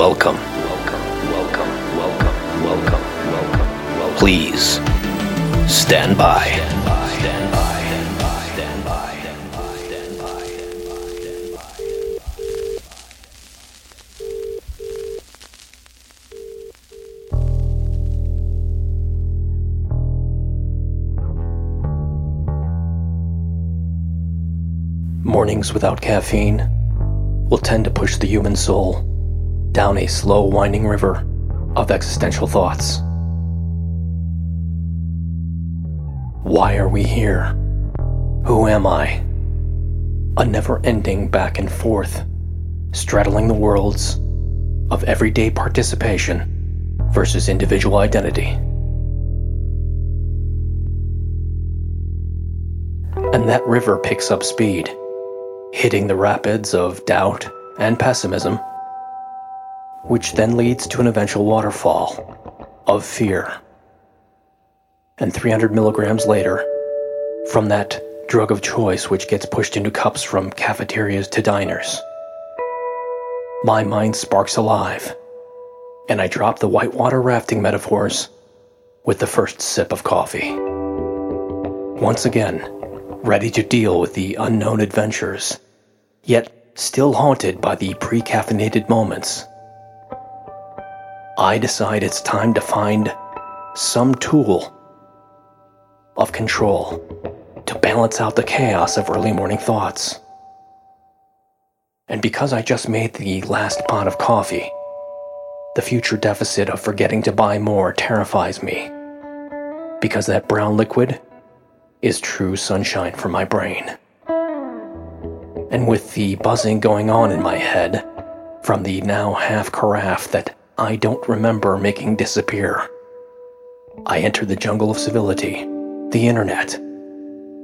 welcome. Welcome, welcome, welcome, welcome, Please stand by. Stand by. Stand by. Mornings without caffeine will tend to push the human soul down a slow winding river of existential thoughts. Why are we here? Who am I? A never ending back and forth, straddling the worlds of everyday participation versus individual identity. And that river picks up speed, hitting the rapids of doubt and pessimism which then leads to an eventual waterfall of fear. And 300 milligrams later, from that drug of choice which gets pushed into cups from cafeterias to diners, my mind sparks alive, and I drop the whitewater rafting metaphors with the first sip of coffee. Once again, ready to deal with the unknown adventures, yet still haunted by the pre caffeinated moments I decide it's time to find some tool of control to balance out the chaos of early morning thoughts. And because I just made the last pot of coffee, the future deficit of forgetting to buy more terrifies me. Because that brown liquid is true sunshine for my brain. And with the buzzing going on in my head from the now half carafe that I don't remember making disappear. I enter the jungle of civility, the internet,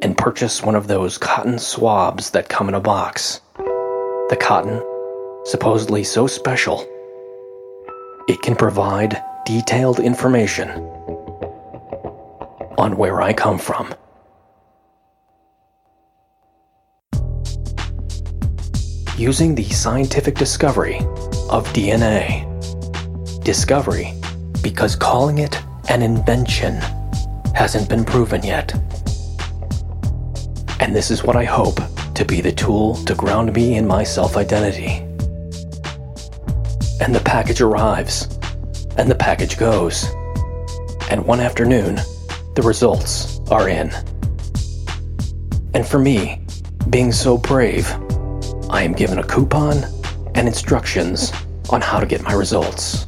and purchase one of those cotton swabs that come in a box. The cotton, supposedly so special, it can provide detailed information on where I come from. Using the scientific discovery of DNA discovery because calling it an invention hasn't been proven yet. And this is what I hope to be the tool to ground me in my self identity. And the package arrives, and the package goes. And one afternoon, the results are in. And for me, being so brave, I am given a coupon and instructions on how to get my results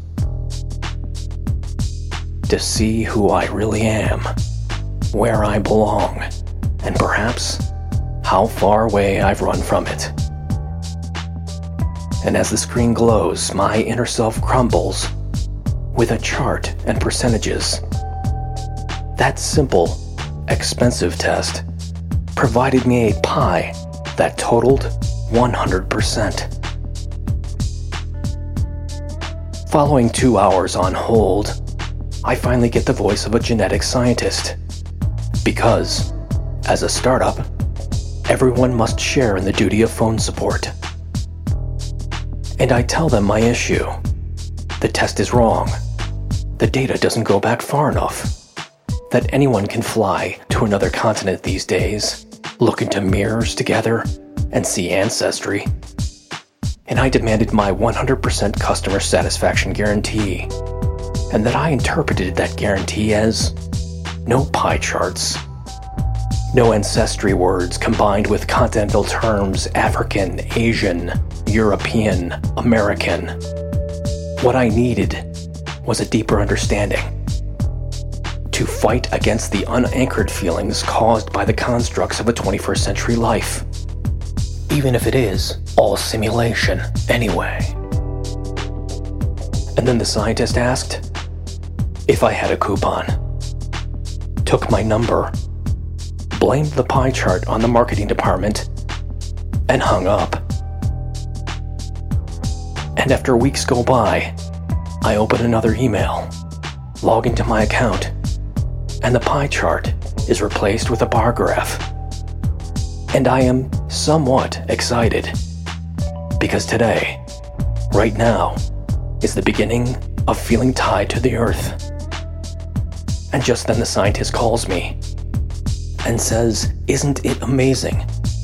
to see who I really am, where I belong, and perhaps how far away I've run from it. And as the screen glows, my inner self crumbles with a chart and percentages. That simple, expensive test provided me a pie that totaled 100%. Following two hours on hold, I finally get the voice of a genetic scientist. Because, as a startup, everyone must share in the duty of phone support. And I tell them my issue. The test is wrong. The data doesn't go back far enough. That anyone can fly to another continent these days, look into mirrors together, and see ancestry. And I demanded my 100% customer satisfaction guarantee and that I interpreted that guarantee as no pie charts, no ancestry words combined with continental terms African, Asian, European, American. What I needed was a deeper understanding. To fight against the unanchored feelings caused by the constructs of a 21st century life. Even if it is all simulation, anyway. And then the scientist asked, if I had a coupon. Took my number, blamed the pie chart on the marketing department, and hung up. And after weeks go by, I open another email, log into my account, and the pie chart is replaced with a bar graph. And I am somewhat excited because today, right now, is the beginning of feeling tied to the earth. And just then the scientist calls me and says, Isn't it amazing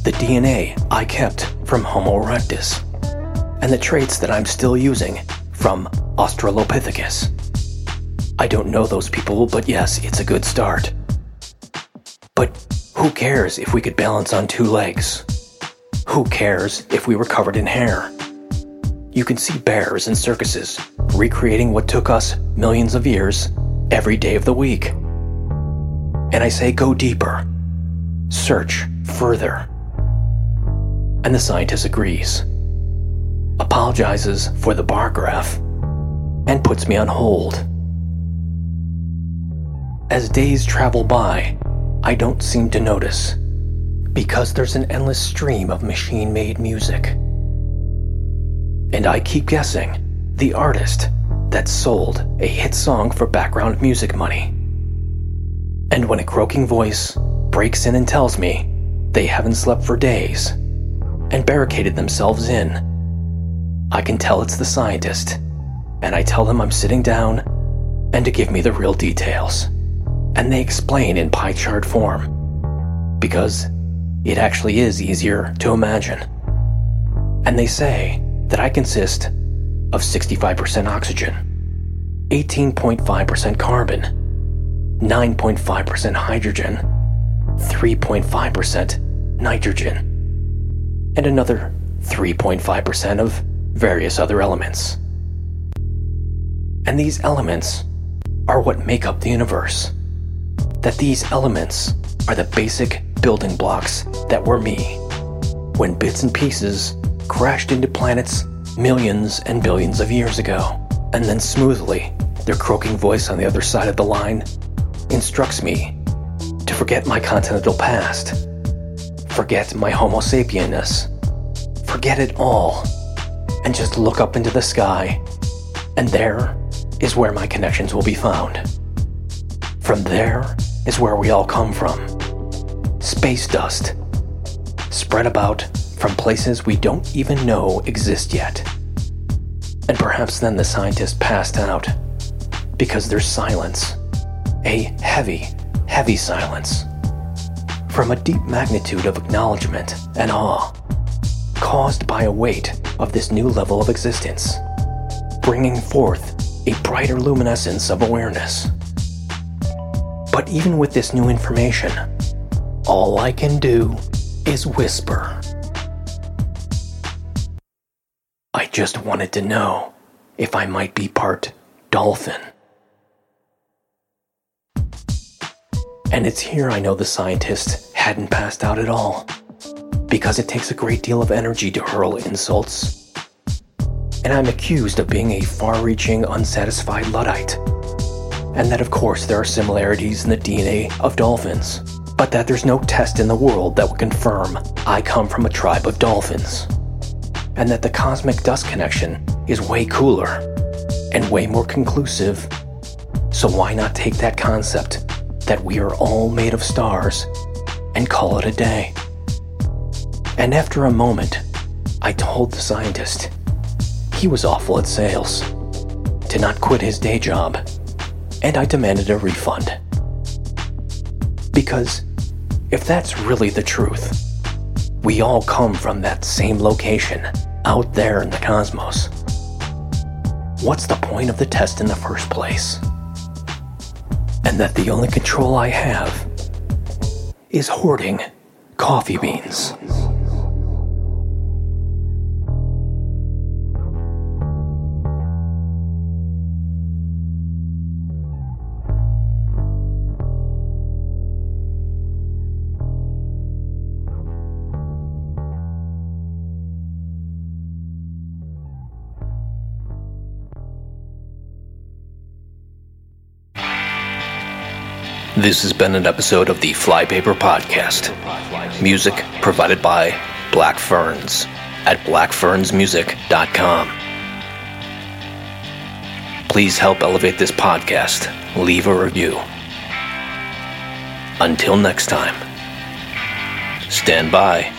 the DNA I kept from Homo erectus and the traits that I'm still using from Australopithecus? I don't know those people, but yes, it's a good start. But who cares if we could balance on two legs? Who cares if we were covered in hair? You can see bears in circuses recreating what took us millions of years every day of the week. And I say go deeper, search further. And the scientist agrees, apologizes for the bar graph, and puts me on hold. As days travel by, I don't seem to notice because there's an endless stream of machine made music. And I keep guessing the artist that sold a hit song for background music money. And when a croaking voice breaks in and tells me they haven't slept for days and barricaded themselves in, I can tell it's the scientist, and I tell them I'm sitting down and to give me the real details. And they explain in pie chart form. Because it actually is easier to imagine. And they say that I consist of 65% oxygen, 18.5% carbon, 9.5% hydrogen, 3.5% nitrogen, and another 3.5% of various other elements. And these elements are what make up the universe. That these elements are the basic building blocks that were me when bits and pieces crashed into planets millions and billions of years ago. And then smoothly, their croaking voice on the other side of the line instructs me to forget my continental past, forget my Homo sapienness, forget it all, and just look up into the sky, and there is where my connections will be found. From there is where we all come from. Space dust, spread about from places we don't even know exist yet. And perhaps then the scientist passed out because there's silence. A heavy, heavy silence. From a deep magnitude of acknowledgement and awe, caused by a weight of this new level of existence, bringing forth a brighter luminescence of awareness. But even with this new information, all I can do is whisper. Just wanted to know if I might be part dolphin. And it's here I know the scientist hadn't passed out at all, because it takes a great deal of energy to hurl insults. And I'm accused of being a far reaching, unsatisfied Luddite. And that, of course, there are similarities in the DNA of dolphins, but that there's no test in the world that would confirm I come from a tribe of dolphins and that the cosmic dust connection is way cooler and way more conclusive. So why not take that concept that we are all made of stars and call it a day? And after a moment, I told the scientist he was awful at sales, to not quit his day job, and I demanded a refund. Because if that's really the truth, we all come from that same location, out there in the cosmos. What's the point of the test in the first place? And that the only control I have is hoarding coffee beans. This has been an episode of the Flypaper Podcast. Music provided by Black Ferns at blackfernsmusic.com. Please help elevate this podcast. Leave a review. Until next time, stand by